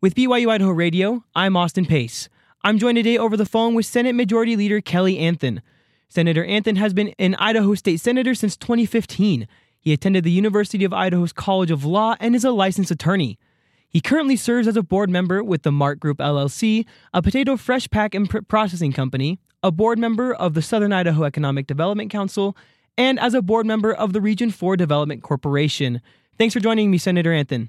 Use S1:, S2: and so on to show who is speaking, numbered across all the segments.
S1: With BYU Idaho Radio, I'm Austin Pace. I'm joined today over the phone with Senate Majority Leader Kelly Anthon. Senator Anthon has been an Idaho State Senator since 2015. He attended the University of Idaho's College of Law and is a licensed attorney. He currently serves as a board member with the Mart Group LLC, a potato fresh pack and processing company, a board member of the Southern Idaho Economic Development Council, and as a board member of the Region 4 Development Corporation. Thanks for joining me, Senator Anthon.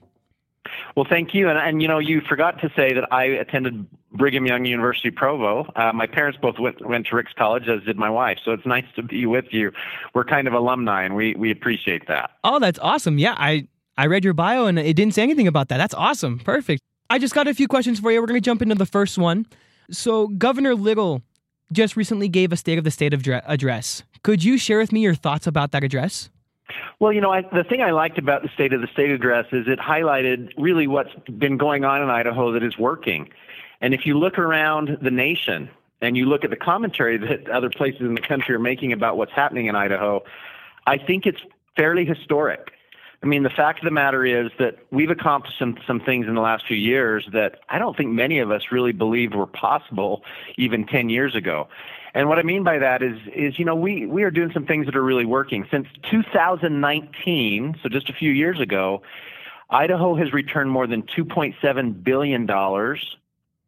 S2: Well, thank you. And, and you know, you forgot to say that I attended Brigham Young University Provo. Uh, my parents both went, went to Ricks College, as did my wife. So it's nice to be with you. We're kind of alumni, and we, we appreciate that.
S1: Oh, that's awesome. Yeah, I, I read your bio, and it didn't say anything about that. That's awesome. Perfect. I just got a few questions for you. We're going to jump into the first one. So, Governor Little just recently gave a State of the State address. Could you share with me your thoughts about that address?
S2: Well, you know, I, the thing I liked about the State of the State address is it highlighted really what's been going on in Idaho that is working. And if you look around the nation and you look at the commentary that other places in the country are making about what's happening in Idaho, I think it's fairly historic. I mean, the fact of the matter is that we've accomplished some, some things in the last few years that I don't think many of us really believed were possible even 10 years ago. And what I mean by that is, is you know, we, we are doing some things that are really working. Since 2019, so just a few years ago, Idaho has returned more than $2.7 billion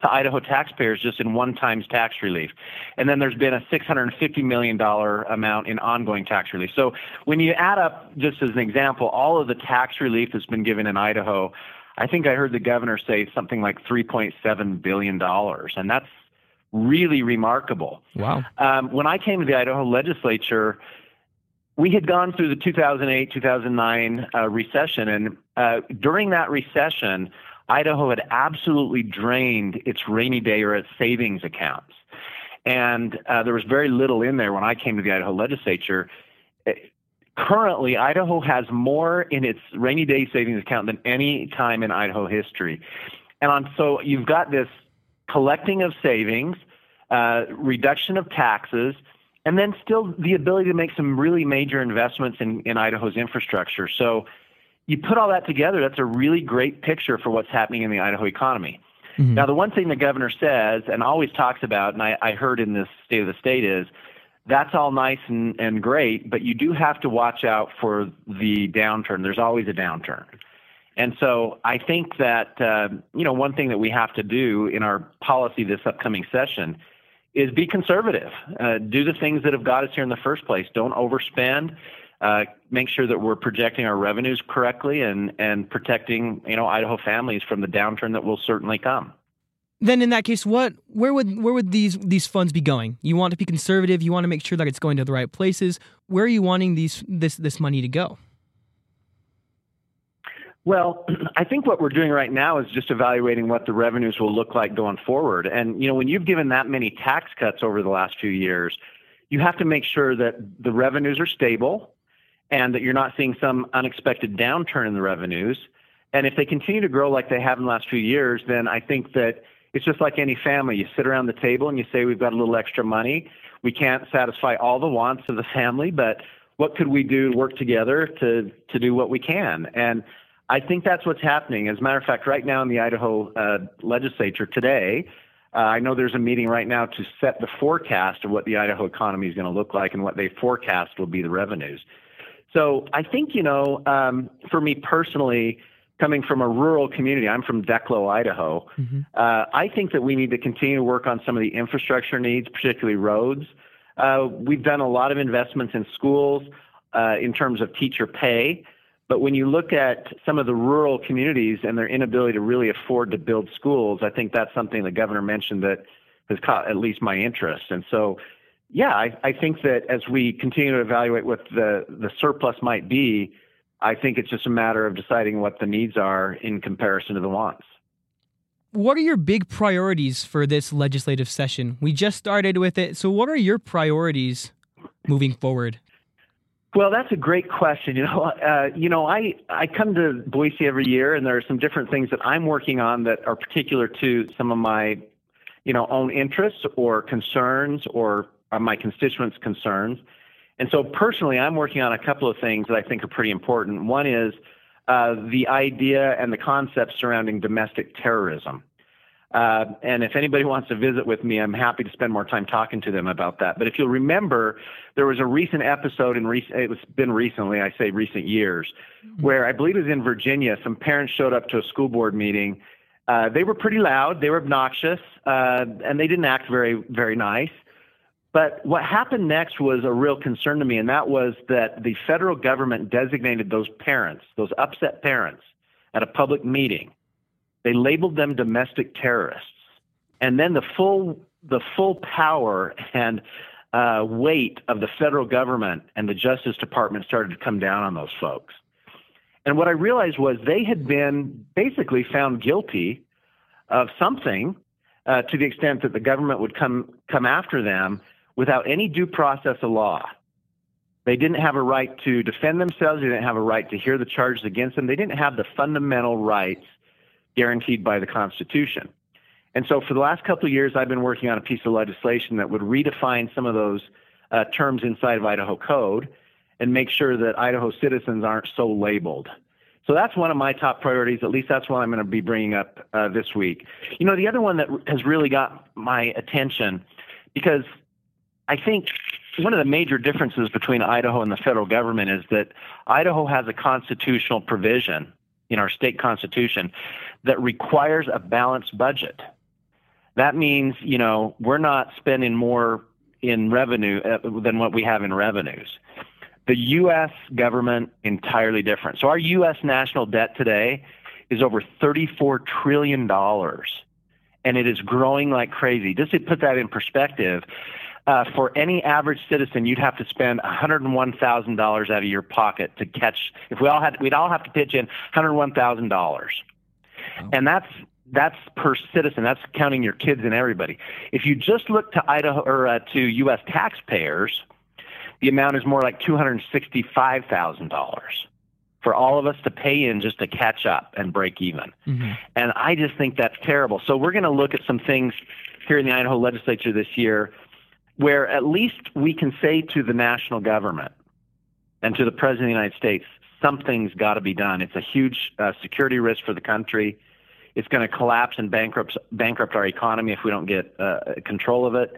S2: to Idaho taxpayers just in one times tax relief. And then there's been a $650 million amount in ongoing tax relief. So when you add up, just as an example, all of the tax relief that's been given in Idaho, I think I heard the governor say something like $3.7 billion. And that's really remarkable.
S1: Wow.
S2: Um, when I came to the Idaho legislature, we had gone through the 2008 2009 uh, recession, and uh, during that recession, Idaho had absolutely drained its rainy day or its savings accounts. And uh, there was very little in there when I came to the Idaho legislature. Uh, currently, Idaho has more in its rainy day savings account than any time in Idaho history. And on, so you've got this collecting of savings, uh, reduction of taxes, and then still the ability to make some really major investments in, in Idaho's infrastructure. So you put all that together, that's a really great picture for what's happening in the Idaho economy. Mm-hmm. Now, the one thing the governor says and always talks about, and I, I heard in this State of the State, is that's all nice and, and great, but you do have to watch out for the downturn. There's always a downturn. And so I think that, uh, you know, one thing that we have to do in our policy this upcoming session is be conservative. Uh, do the things that have got us here in the first place. Don't overspend. Uh, make sure that we're projecting our revenues correctly and, and protecting, you know, Idaho families from the downturn that will certainly come.
S1: Then in that case, what where would where would these these funds be going? You want to be conservative, you want to make sure that it's going to the right places. Where are you wanting these this this money to go?
S2: Well, I think what we're doing right now is just evaluating what the revenues will look like going forward. And you know, when you've given that many tax cuts over the last few years, you have to make sure that the revenues are stable and that you're not seeing some unexpected downturn in the revenues. And if they continue to grow like they have in the last few years, then I think that it's just like any family. You sit around the table and you say, We've got a little extra money. We can't satisfy all the wants of the family, but what could we do to work together to, to do what we can? And I think that's what's happening. As a matter of fact, right now in the Idaho uh, legislature today, uh, I know there's a meeting right now to set the forecast of what the Idaho economy is going to look like and what they forecast will be the revenues. So I think, you know, um, for me personally, coming from a rural community, I'm from Declo, Idaho. Mm-hmm. Uh, I think that we need to continue to work on some of the infrastructure needs, particularly roads. Uh, we've done a lot of investments in schools uh, in terms of teacher pay. But when you look at some of the rural communities and their inability to really afford to build schools, I think that's something the governor mentioned that has caught at least my interest. And so, yeah, I, I think that as we continue to evaluate what the, the surplus might be, I think it's just a matter of deciding what the needs are in comparison to the wants.
S1: What are your big priorities for this legislative session? We just started with it. So, what are your priorities moving forward?
S2: Well, that's a great question. You know, uh, you know, I I come to Boise every year, and there are some different things that I'm working on that are particular to some of my, you know, own interests or concerns or my constituents' concerns. And so, personally, I'm working on a couple of things that I think are pretty important. One is uh, the idea and the concept surrounding domestic terrorism. Uh, and if anybody wants to visit with me, I'm happy to spend more time talking to them about that. But if you'll remember, there was a recent episode in recent, it was been recently, I say recent years, mm-hmm. where I believe it was in Virginia. Some parents showed up to a school board meeting. Uh, they were pretty loud, they were obnoxious, uh, and they didn't act very, very nice. But what happened next was a real concern to me, and that was that the federal government designated those parents, those upset parents, at a public meeting they labeled them domestic terrorists. And then the full the full power and uh, weight of the federal government and the Justice Department started to come down on those folks. And what I realized was they had been basically found guilty of something uh, to the extent that the government would come come after them without any due process of law. They didn't have a right to defend themselves. They didn't have a right to hear the charges against them. They didn't have the fundamental rights guaranteed by the Constitution. And so for the last couple of years, I've been working on a piece of legislation that would redefine some of those uh, terms inside of Idaho Code and make sure that Idaho citizens aren't so labeled. So that's one of my top priorities. At least that's what I'm going to be bringing up uh, this week. You know, the other one that has really got my attention because I think one of the major differences between Idaho and the federal government is that Idaho has a constitutional provision in our state constitution that requires a balanced budget. That means, you know, we're not spending more in revenue uh, than what we have in revenues. The U.S. government entirely different. So our U.S. national debt today is over $34 trillion, and it is growing like crazy. Just to put that in perspective, uh, for any average citizen, you'd have to spend $101,000 out of your pocket to catch. If we all had, we'd all have to pitch in $101,000, and that's that's per citizen. That's counting your kids and everybody. If you just look to Idaho or uh, to U.S. taxpayers, the amount is more like two hundred sixty-five thousand dollars for all of us to pay in just to catch up and break even. Mm-hmm. And I just think that's terrible. So we're going to look at some things here in the Idaho legislature this year where at least we can say to the national government and to the President of the United States, something's got to be done. It's a huge uh, security risk for the country. It's going to collapse and bankrupt bankrupt our economy if we don't get uh, control of it,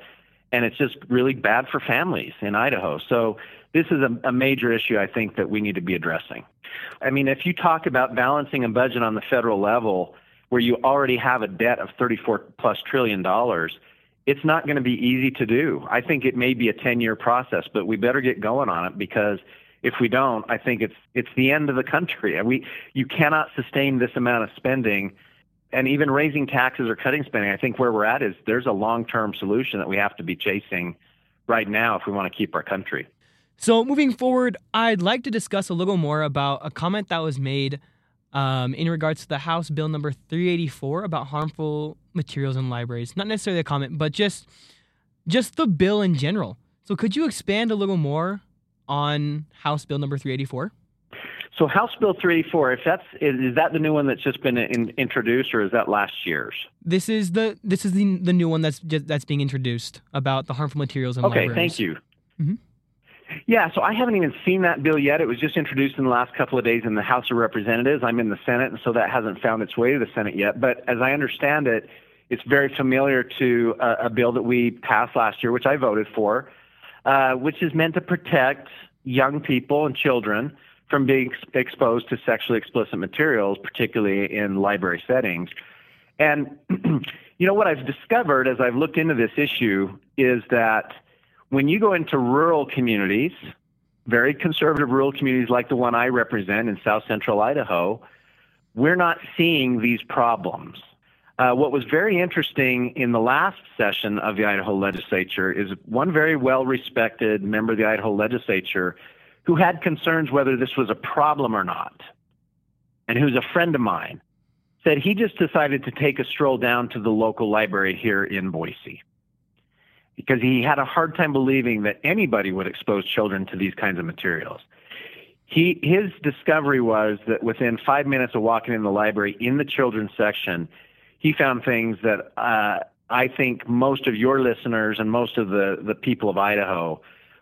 S2: and it's just really bad for families in Idaho. So this is a, a major issue I think that we need to be addressing. I mean, if you talk about balancing a budget on the federal level where you already have a debt of 34 plus trillion dollars, it's not going to be easy to do. I think it may be a 10 year process, but we better get going on it because if we don't, I think it's it's the end of the country. And we you cannot sustain this amount of spending and even raising taxes or cutting spending. I think where we're at is there's a long-term solution that we have to be chasing right now if we want to keep our country.
S1: So, moving forward, I'd like to discuss a little more about a comment that was made um, in regards to the House Bill number 384 about harmful materials in libraries. Not necessarily a comment, but just just the bill in general. So could you expand a little more on House Bill number 384?
S2: So House Bill 384, if that's is, that the new one that's just been in, introduced, or is that last year's?
S1: This is the this is the the new one that's just, that's being introduced about the harmful materials in
S2: okay,
S1: libraries.
S2: Okay, thank you. Mm-hmm. Yeah, so I haven't even seen that bill yet. It was just introduced in the last couple of days in the House of Representatives. I'm in the Senate, and so that hasn't found its way to the Senate yet. But as I understand it, it's very familiar to a, a bill that we passed last year, which I voted for, uh, which is meant to protect young people and children from being ex- exposed to sexually explicit materials, particularly in library settings. And, you know, what I've discovered as I've looked into this issue is that when you go into rural communities, very conservative rural communities like the one I represent in south central Idaho, we're not seeing these problems. Uh, what was very interesting in the last session of the Idaho legislature is one very well respected member of the Idaho legislature who had concerns whether this was a problem or not, and who's a friend of mine, said he just decided to take a stroll down to the local library here in Boise because he had a hard time believing that anybody would expose children to these kinds of materials. He, his discovery was that within five minutes of walking in the library in the children's section, he found things that uh, I think most of your listeners and most of the, the people of Idaho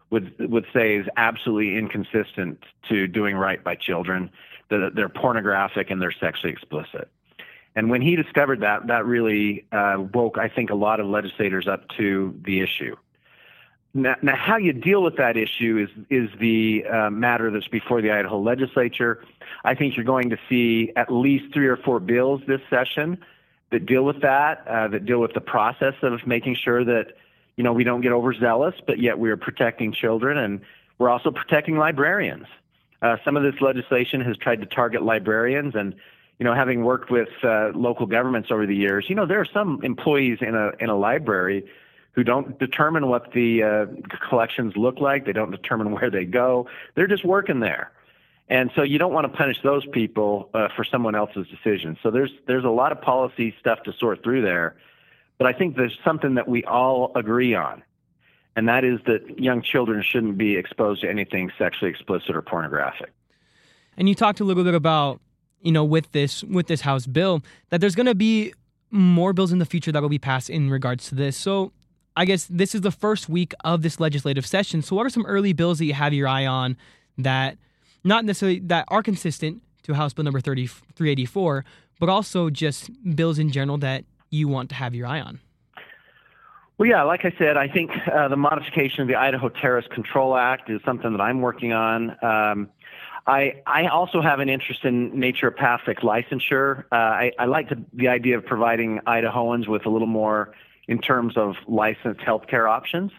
S2: would would say is absolutely inconsistent to doing right by children. that they're pornographic and they're sexually explicit. And when he discovered that, that really uh, woke, I think, a lot of legislators up to the issue. Now, now how you deal with that issue is is the uh, matter that's before the Idaho legislature. I think you're going to see at least three or four bills this session that deal with that, uh, that deal with the process of making sure that you know we don't get overzealous, but yet we are protecting children and we're also protecting librarians. Uh, some of this legislation has tried to target librarians and you know, having worked with uh, local governments over the years, you know, there are some employees in a in a library who don't determine what the uh, collections look like. They don't determine where they go. They're just working there, and so you don't want to punish those people uh, for someone else's decision. So there's there's a lot of policy stuff to sort through there, but I think there's something that we all agree on, and that is that young children shouldn't be exposed to anything sexually explicit or pornographic.
S1: And you talked a little bit about you know, with this with this House bill, that there's going to be more bills in the future that will be passed in regards to this. So I guess this is the first week of this legislative session. So what are some early bills that you have your eye on that not necessarily that are consistent to House Bill number 30, 384, but also just bills in general that you want to have your eye on?
S2: Well, yeah, like I said, I think uh, the modification of the Idaho Terrorist Control Act is something that I'm working on. Um, I, I also have an interest in naturopathic licensure. Uh, I, I like to, the idea of providing Idahoans with a little more in terms of licensed healthcare options.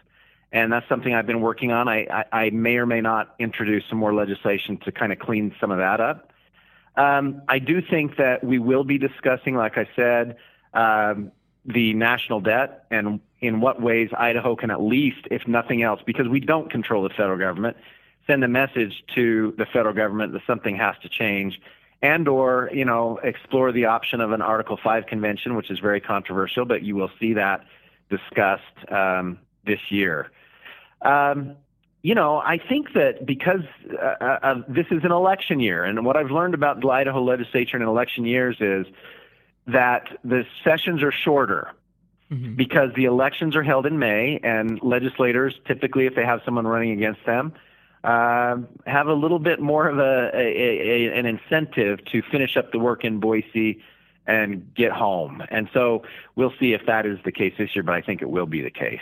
S2: And that's something I've been working on. I, I, I may or may not introduce some more legislation to kind of clean some of that up. Um, I do think that we will be discussing, like I said, um, the national debt and in what ways Idaho can at least, if nothing else, because we don't control the federal government, send a message to the federal government that something has to change and or you know explore the option of an article 5 convention which is very controversial but you will see that discussed um, this year um, you know i think that because uh, uh, this is an election year and what i've learned about the idaho legislature in election years is that the sessions are shorter mm-hmm. because the elections are held in may and legislators typically if they have someone running against them uh, have a little bit more of a, a, a, an incentive to finish up the work in Boise and get home. And so we'll see if that is the case this year, but I think it will be the case.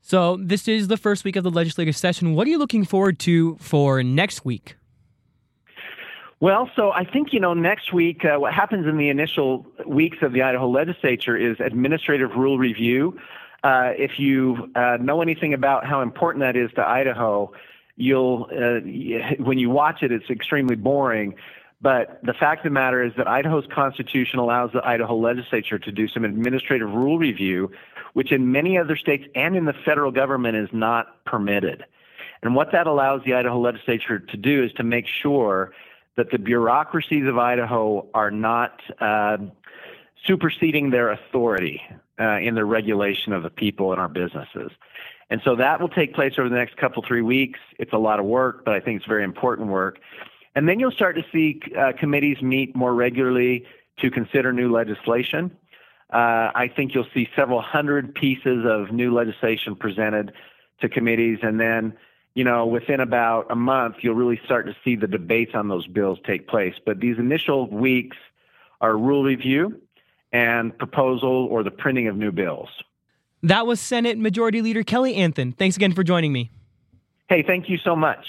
S1: So this is the first week of the legislative session. What are you looking forward to for next week?
S2: Well, so I think, you know, next week, uh, what happens in the initial weeks of the Idaho legislature is administrative rule review. Uh, if you uh, know anything about how important that is to Idaho, you'll uh, when you watch it, it's extremely boring. But the fact of the matter is that Idaho's constitution allows the Idaho legislature to do some administrative rule review, which in many other states and in the federal government is not permitted. And what that allows the Idaho legislature to do is to make sure that the bureaucracies of Idaho are not uh, superseding their authority uh, in the regulation of the people and our businesses. And so that will take place over the next couple, three weeks. It's a lot of work, but I think it's very important work. And then you'll start to see uh, committees meet more regularly to consider new legislation. Uh, I think you'll see several hundred pieces of new legislation presented to committees. And then, you know, within about a month, you'll really start to see the debates on those bills take place. But these initial weeks are rule review and proposal or the printing of new bills.
S1: That was Senate Majority Leader Kelly Anthon. Thanks again for joining me.
S2: Hey, thank you so much.